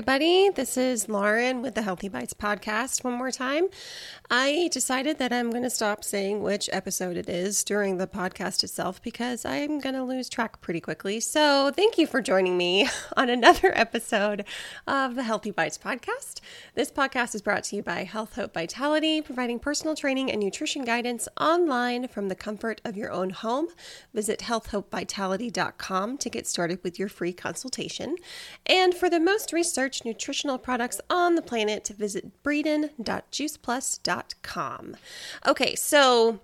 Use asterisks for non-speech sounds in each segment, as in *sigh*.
everybody. This is Lauren with the Healthy Bites podcast. One more time. I decided that I'm going to stop saying which episode it is during the podcast itself because I'm going to lose track pretty quickly. So, thank you for joining me *laughs* on another episode of the Healthy Bites podcast. This podcast is brought to you by Health Hope Vitality, providing personal training and nutrition guidance online from the comfort of your own home. Visit healthhopevitality.com to get started with your free consultation. And for the most researched nutritional products on the planet, visit breeden.juiceplus.com. Okay, so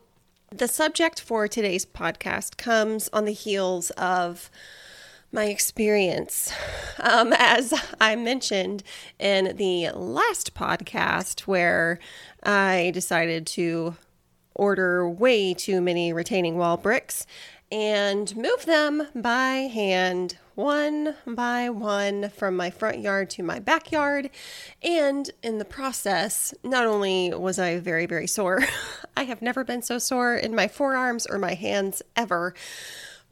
the subject for today's podcast comes on the heels of my experience. Um, as I mentioned in the last podcast, where I decided to order way too many retaining wall bricks and move them by hand, one by one, from my front yard to my backyard. And in the process, not only was I very, very sore, *laughs* I have never been so sore in my forearms or my hands ever,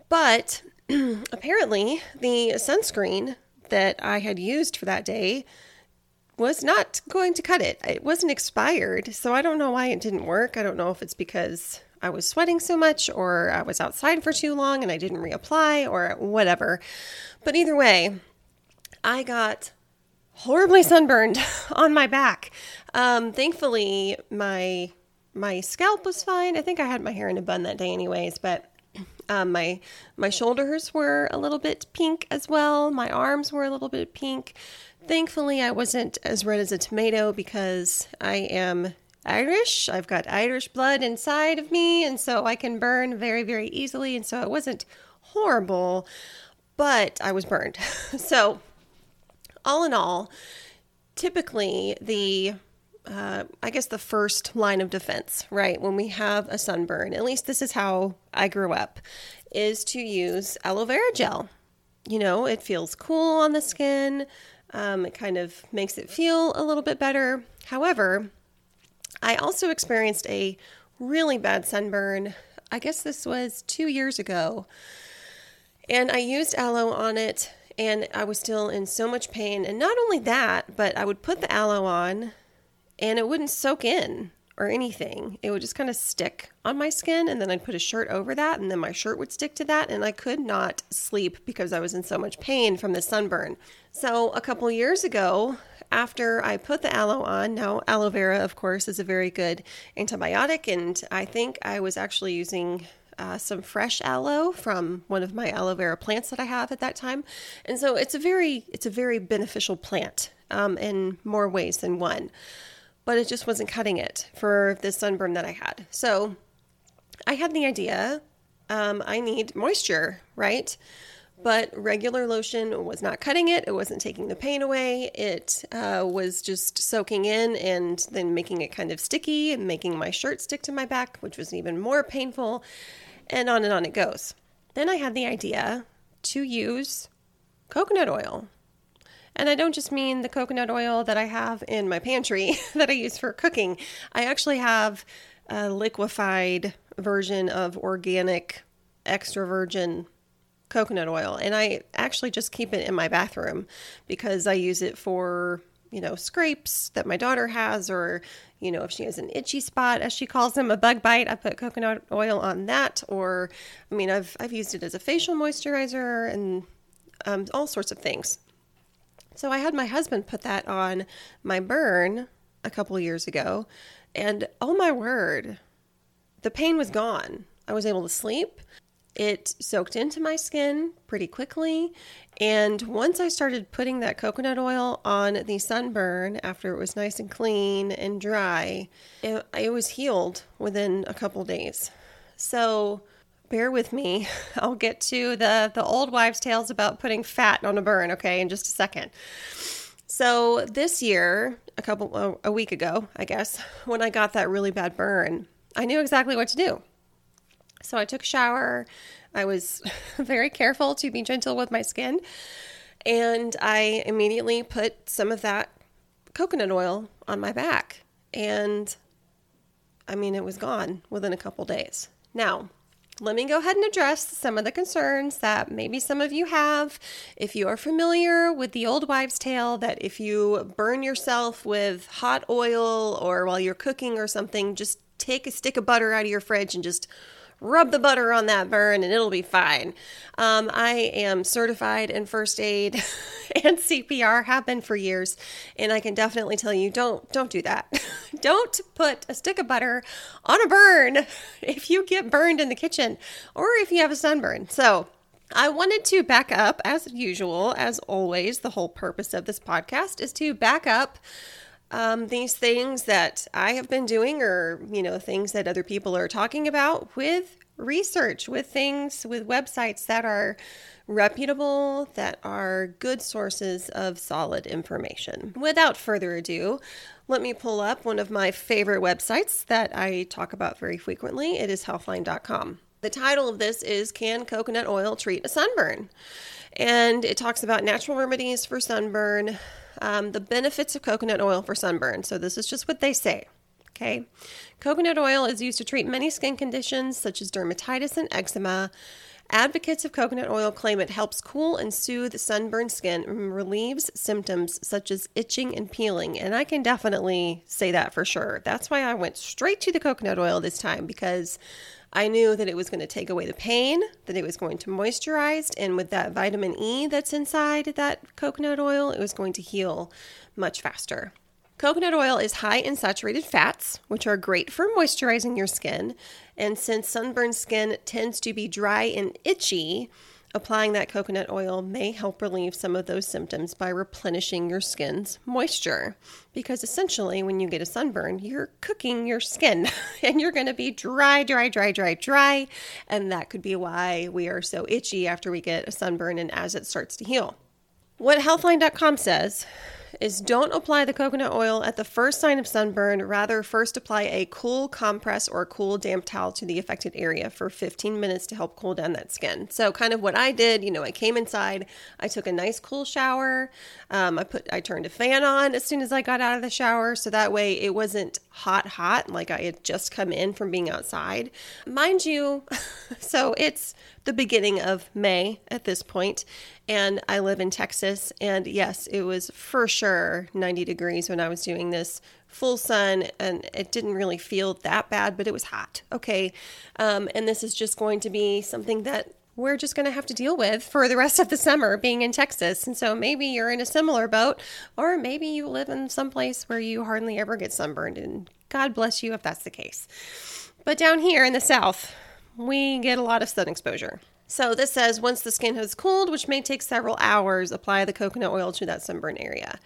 but *clears throat* apparently the sunscreen that I had used for that day was not going to cut it. It wasn't expired, so I don't know why it didn't work. I don't know if it's because I was sweating so much or I was outside for too long and I didn't reapply or whatever. But either way, I got horribly sunburned *laughs* on my back. Um, thankfully, my my scalp was fine. I think I had my hair in a bun that day, anyways. But um, my my shoulders were a little bit pink as well. My arms were a little bit pink. Thankfully, I wasn't as red as a tomato because I am Irish. I've got Irish blood inside of me, and so I can burn very, very easily. And so it wasn't horrible, but I was burned. *laughs* so, all in all, typically the uh, I guess the first line of defense, right? When we have a sunburn, at least this is how I grew up, is to use aloe vera gel. You know, it feels cool on the skin. Um, it kind of makes it feel a little bit better. However, I also experienced a really bad sunburn. I guess this was two years ago. And I used aloe on it, and I was still in so much pain. And not only that, but I would put the aloe on, and it wouldn't soak in or anything. It would just kind of stick on my skin, and then I'd put a shirt over that, and then my shirt would stick to that, and I could not sleep because I was in so much pain from the sunburn. So, a couple years ago, after I put the aloe on, now aloe vera, of course, is a very good antibiotic, and I think I was actually using uh, some fresh aloe from one of my aloe vera plants that I have at that time, and so it's a very it's a very beneficial plant um, in more ways than one, but it just wasn't cutting it for the sunburn that I had. So I had the idea um, I need moisture, right? but regular lotion was not cutting it. It wasn't taking the pain away. It uh, was just soaking in and then making it kind of sticky and making my shirt stick to my back, which was even more painful. And on and on it goes. Then I had the idea to use coconut oil. And I don't just mean the coconut oil that I have in my pantry *laughs* that I use for cooking. I actually have a liquefied version of organic extra virgin coconut oil and I actually just keep it in my bathroom because I use it for, you know, scrapes that my daughter has or, you know, if she has an itchy spot as she calls them, a bug bite, I put coconut oil on that or I mean, I've I've used it as a facial moisturizer and um, all sorts of things. So I had my husband put that on my burn a couple years ago and oh my word, the pain was gone. I was able to sleep. It soaked into my skin pretty quickly. And once I started putting that coconut oil on the sunburn after it was nice and clean and dry, it, it was healed within a couple days. So bear with me. *laughs* I'll get to the, the old wives' tales about putting fat on a burn, okay, in just a second. So this year, a couple a week ago, I guess, when I got that really bad burn, I knew exactly what to do. So I took a shower. I was *laughs* very careful to be gentle with my skin. And I immediately put some of that coconut oil on my back. And I mean, it was gone within a couple days. Now, let me go ahead and address some of the concerns that maybe some of you have. If you are familiar with the old wives' tale that if you burn yourself with hot oil or while you're cooking or something, just take a stick of butter out of your fridge and just rub the butter on that burn and it'll be fine. Um, I am certified in first aid *laughs* and CPR, have been for years, and I can definitely tell you don't don't do that. *laughs* don't put a stick of butter on a burn *laughs* if you get burned in the kitchen or if you have a sunburn. So I wanted to back up as usual, as always. The whole purpose of this podcast is to back up um, these things that I have been doing or, you know, things that other people are talking about with research, with things, with websites that are reputable, that are good sources of solid information. Without further ado, let me pull up one of my favorite websites that I talk about very frequently. It is healthline.com. The title of this is Can Coconut Oil Treat a Sunburn? And it talks about natural remedies for sunburn, um, the benefits of coconut oil for sunburn. So, this is just what they say. Okay. Coconut oil is used to treat many skin conditions such as dermatitis and eczema. Advocates of coconut oil claim it helps cool and soothe sunburned skin and relieves symptoms such as itching and peeling. And I can definitely say that for sure. That's why I went straight to the coconut oil this time because I knew that it was going to take away the pain, that it was going to moisturize, and with that vitamin E that's inside that coconut oil, it was going to heal much faster. Coconut oil is high in saturated fats, which are great for moisturizing your skin. And since sunburned skin tends to be dry and itchy, Applying that coconut oil may help relieve some of those symptoms by replenishing your skin's moisture. Because essentially, when you get a sunburn, you're cooking your skin *laughs* and you're going to be dry, dry, dry, dry, dry. And that could be why we are so itchy after we get a sunburn and as it starts to heal. What Healthline.com says is don't apply the coconut oil at the first sign of sunburn. Rather, first apply a cool compress or a cool damp towel to the affected area for 15 minutes to help cool down that skin. So, kind of what I did, you know, I came inside, I took a nice cool shower. Um, I put, I turned a fan on as soon as I got out of the shower, so that way it wasn't hot, hot like I had just come in from being outside. Mind you, *laughs* so it's the beginning of May at this point, and I live in Texas. And yes, it was for sure 90 degrees when I was doing this full sun, and it didn't really feel that bad, but it was hot. Okay. Um, and this is just going to be something that we're just going to have to deal with for the rest of the summer being in Texas. And so maybe you're in a similar boat, or maybe you live in some place where you hardly ever get sunburned, and God bless you if that's the case. But down here in the South, we get a lot of sun exposure. So this says once the skin has cooled, which may take several hours, apply the coconut oil to that sunburn area.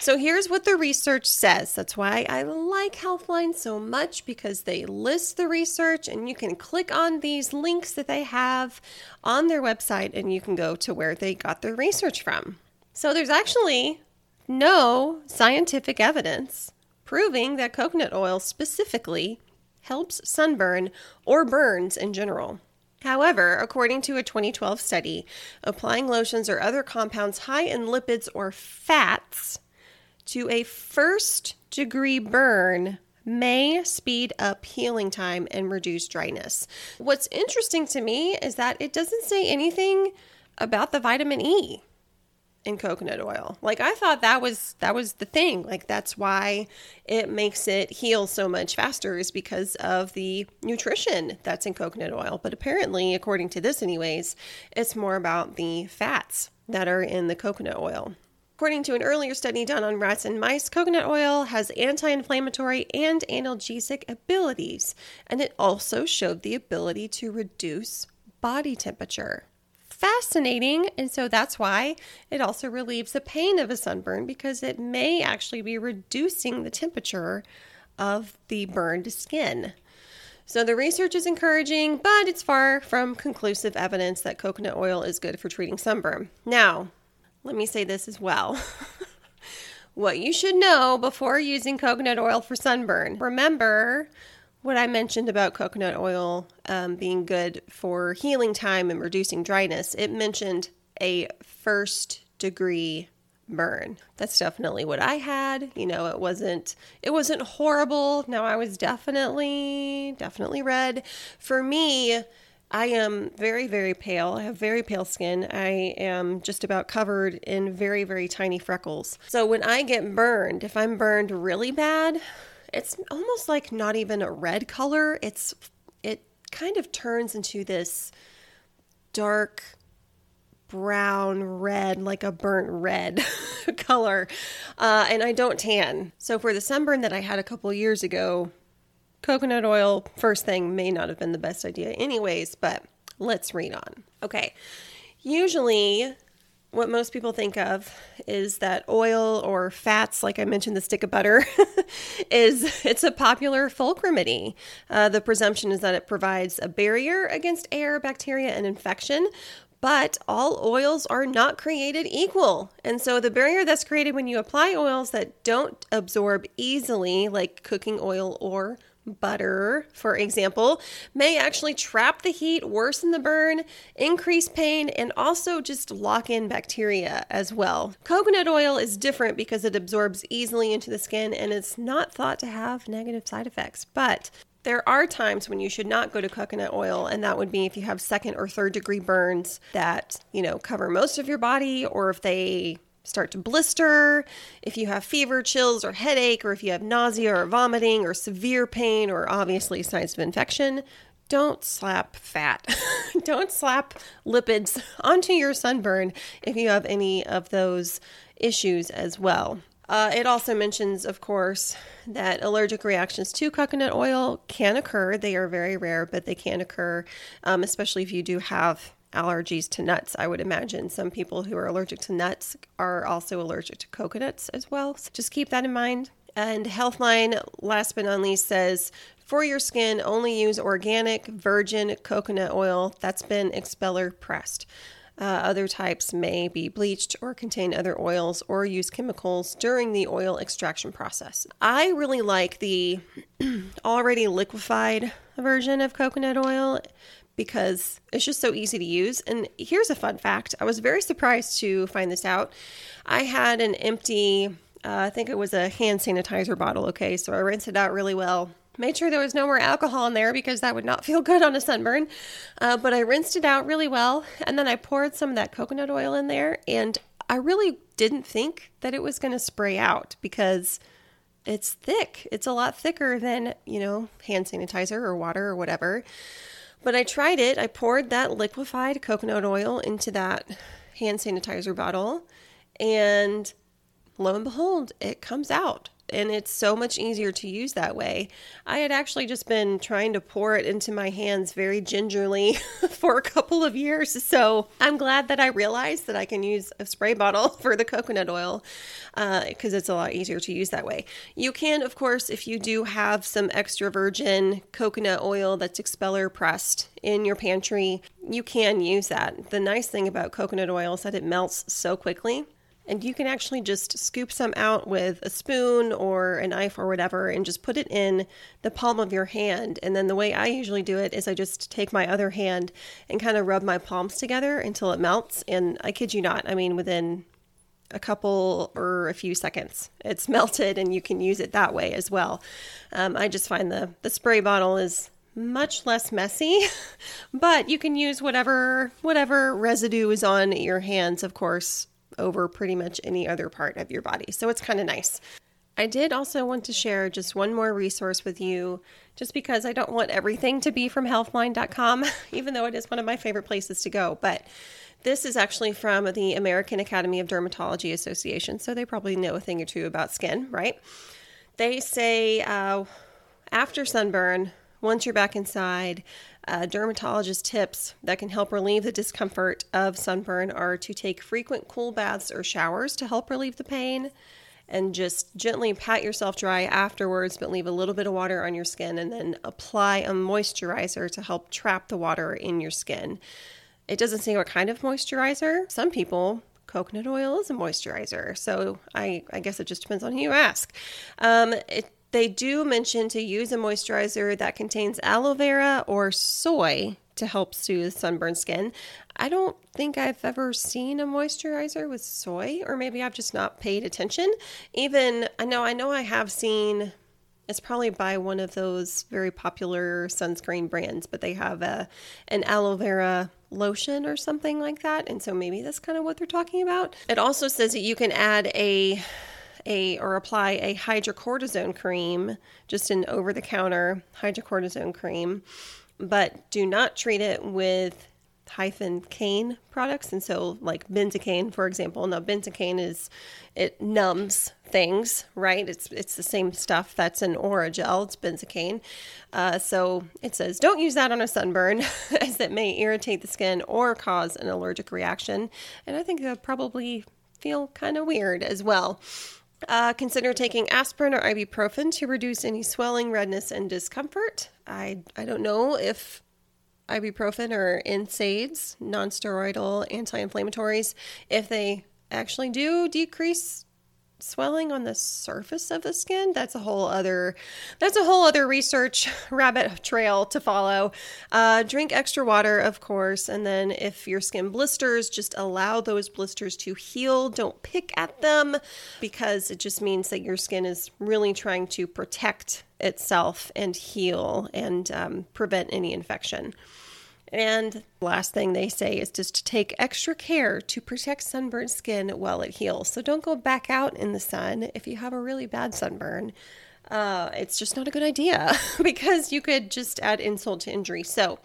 So here's what the research says. That's why I like Healthline so much because they list the research and you can click on these links that they have on their website and you can go to where they got their research from. So there's actually no scientific evidence proving that coconut oil specifically helps sunburn or burns in general. However, according to a 2012 study, applying lotions or other compounds high in lipids or fats to a first degree burn may speed up healing time and reduce dryness. What's interesting to me is that it doesn't say anything about the vitamin E in coconut oil. Like I thought that was that was the thing. Like that's why it makes it heal so much faster is because of the nutrition that's in coconut oil. But apparently, according to this anyways, it's more about the fats that are in the coconut oil. According to an earlier study done on rats and mice, coconut oil has anti inflammatory and analgesic abilities, and it also showed the ability to reduce body temperature fascinating. And so that's why it also relieves the pain of a sunburn because it may actually be reducing the temperature of the burned skin. So the research is encouraging, but it's far from conclusive evidence that coconut oil is good for treating sunburn. Now, let me say this as well. *laughs* what you should know before using coconut oil for sunburn. Remember, what I mentioned about coconut oil um, being good for healing time and reducing dryness, it mentioned a first degree burn. That's definitely what I had. You know, it wasn't it wasn't horrible. Now I was definitely definitely red. For me, I am very, very pale. I have very pale skin. I am just about covered in very, very tiny freckles. So when I get burned, if I'm burned really bad, it's almost like not even a red color. It's it kind of turns into this dark brown red, like a burnt red *laughs* color. Uh, and I don't tan. So for the sunburn that I had a couple years ago, coconut oil, first thing, may not have been the best idea, anyways, but let's read on. Okay. Usually, what most people think of is that oil or fats, like I mentioned, the stick of butter, *laughs* is it's a popular folk remedy. Uh, the presumption is that it provides a barrier against air, bacteria, and infection. But all oils are not created equal. And so the barrier that's created when you apply oils that don't absorb easily, like cooking oil or butter, for example, may actually trap the heat, worsen the burn, increase pain, and also just lock in bacteria as well. Coconut oil is different because it absorbs easily into the skin and it's not thought to have negative side effects. But there are times when you should not go to coconut oil, and that would be if you have second or third degree burns that, you know, cover most of your body, or if they start to blister, if you have fever, chills, or headache, or if you have nausea or vomiting or severe pain, or obviously signs of infection, don't slap fat. *laughs* don't slap lipids *laughs* onto your sunburn if you have any of those issues as well. Uh, it also mentions, of course, that allergic reactions to coconut oil can occur. They are very rare, but they can occur, um, especially if you do have allergies to nuts. I would imagine some people who are allergic to nuts are also allergic to coconuts as well. So just keep that in mind. And Healthline, last but not least, says for your skin, only use organic virgin coconut oil that's been expeller pressed. Uh, other types may be bleached or contain other oils or use chemicals during the oil extraction process. I really like the *clears throat* already liquefied version of coconut oil because it's just so easy to use. And here's a fun fact I was very surprised to find this out. I had an empty, uh, I think it was a hand sanitizer bottle, okay? So I rinsed it out really well. Made sure there was no more alcohol in there because that would not *laughs* feel good on a sunburn. Uh, but I rinsed it out really well. And then I poured some of that coconut oil in there. And I really didn't think that it was going to spray out because it's thick. It's a lot thicker than, you know, hand sanitizer or water or whatever. But I tried it. I poured that liquefied coconut oil into that hand sanitizer bottle, and lo and behold, it comes out and it's so much easier to use that way. I had actually just been trying to pour it into my hands very gingerly *laughs* for a couple of years. So I'm glad that I realized that I can use a spray bottle *laughs* for the coconut oil because uh, it's a lot easier to use that way. You can, of course, if you do have some extra virgin coconut oil that's expeller pressed in your pantry, you can use that. The nice thing about coconut oil is that it melts so quickly and you can actually just scoop some out with a spoon or a knife or whatever and just put it in the palm of your hand. And then the way I usually do it is I just take my other hand and kind of rub my palms together until it melts. And I kid you not, I mean, within a couple or a few seconds. It's *laughs* melted and you can use it that way as well. Um, I just find the, the spray bottle is much less messy, *laughs* but you can use whatever whatever residue is on your hands, of course, over pretty much any other part of your body. So it's kind of nice. I did also want to share just one more resource with you, just because I don't want everything to be from healthline.com, *laughs* even though it is one of my favorite places to go. But this is actually from the American Academy of Dermatology Association, so they probably know a thing or two about skin, right? They say uh, after sunburn, once you're back inside, uh, dermatologist tips that can help relieve the discomfort of sunburn are to take frequent cool baths or showers to help relieve the pain and just gently pat yourself dry afterwards, but leave a little bit of water on your skin and then apply a moisturizer to help trap the water in your skin. It doesn't say what kind of moisturizer. Some people coconut oil is a moisturizer. So I, I guess it just depends on who you ask. Um, it they do mention to use a moisturizer that contains aloe vera or soy to help soothe sunburned skin. I don't think I've ever seen a moisturizer with soy, or maybe I've just not paid attention. Even I know I know I have seen It's probably by one of those very popular sunscreen brands, but they have a an aloe vera lotion or something like that. And so maybe that's kind of what they're talking about. It also says that you can add a a or apply a hydrocortisone cream, just an over the counter hydrocortisone cream, but do not treat it with hyphen caine products. And so like benzocaine for example. Now benzocaine is it numbs things right? It's it's the same stuff that's in orajel it's benzocaine uh, so it says don't use that on a sunburn *laughs* as it may irritate the skin or cause an allergic reaction. And i think would probably feel kind of weird as well uh, consider taking aspirin or ibuprofen to reduce any swelling, redness, and discomfort. I, I don't know if ibuprofen or NSAIDs, nonsteroidal anti-inflammatories, if they actually do decrease swelling on the surface of the skin that's a whole other that's a whole other research *laughs* rabbit trail to follow. Uh, drink extra water of course and then if your skin blisters just allow those blisters to heal. Don't pick at them because it just means that your skin is really trying to protect itself and heal and um, prevent any infection and last thing they say is just to take extra care to protect sunburned skin while it heals. So don't go back out in the sun if you have a really bad sunburn. Uh, it's just not a good idea *laughs* because you could just add insult to injury. So,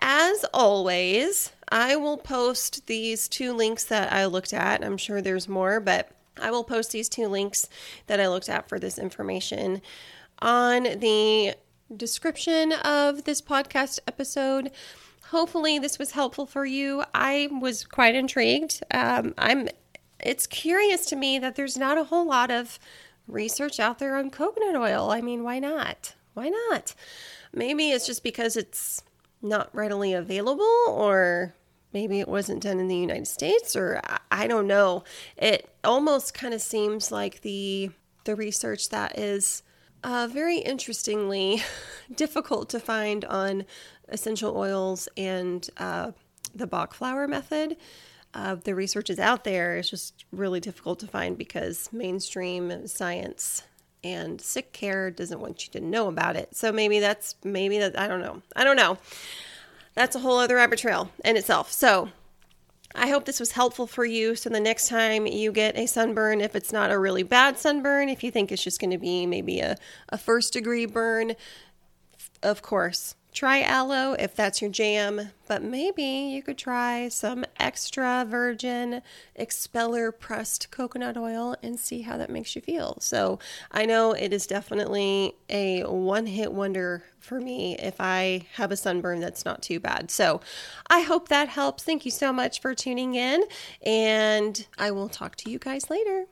as always, I will post these two links that I looked at. I'm sure there's more, but I will post these two links that I looked at for this information on the description of this podcast episode. Hopefully, this was helpful for you. I was quite intrigued. Um, I'm. It's curious to me that there's not a whole lot of research out there on coconut oil. I mean, why not? Why not? Maybe it's just because it's not readily available, or maybe it wasn't done in the United States, or I don't know. It almost kind of seems like the the research that is uh, very interestingly *laughs* difficult to find on essential oils and uh, the Bach flower method. Uh, the research is out there. It's just really difficult to find because mainstream science and sick care doesn't want you to know about it. So maybe that's maybe that I don't know. I don't know. That's a whole other rabbit trail in itself. So I hope this was helpful for you. So the next time you get a sunburn, if it's not a really bad sunburn, if you think it's just going to be maybe a, a first degree burn, of course, Try aloe if that's your jam, but maybe you could try some extra virgin expeller pressed coconut oil and see how that makes you feel. So I know it is definitely a one hit wonder for me if I have a sunburn that's not too bad. So I hope that helps. Thank you so much for tuning in, and I will talk to you guys later.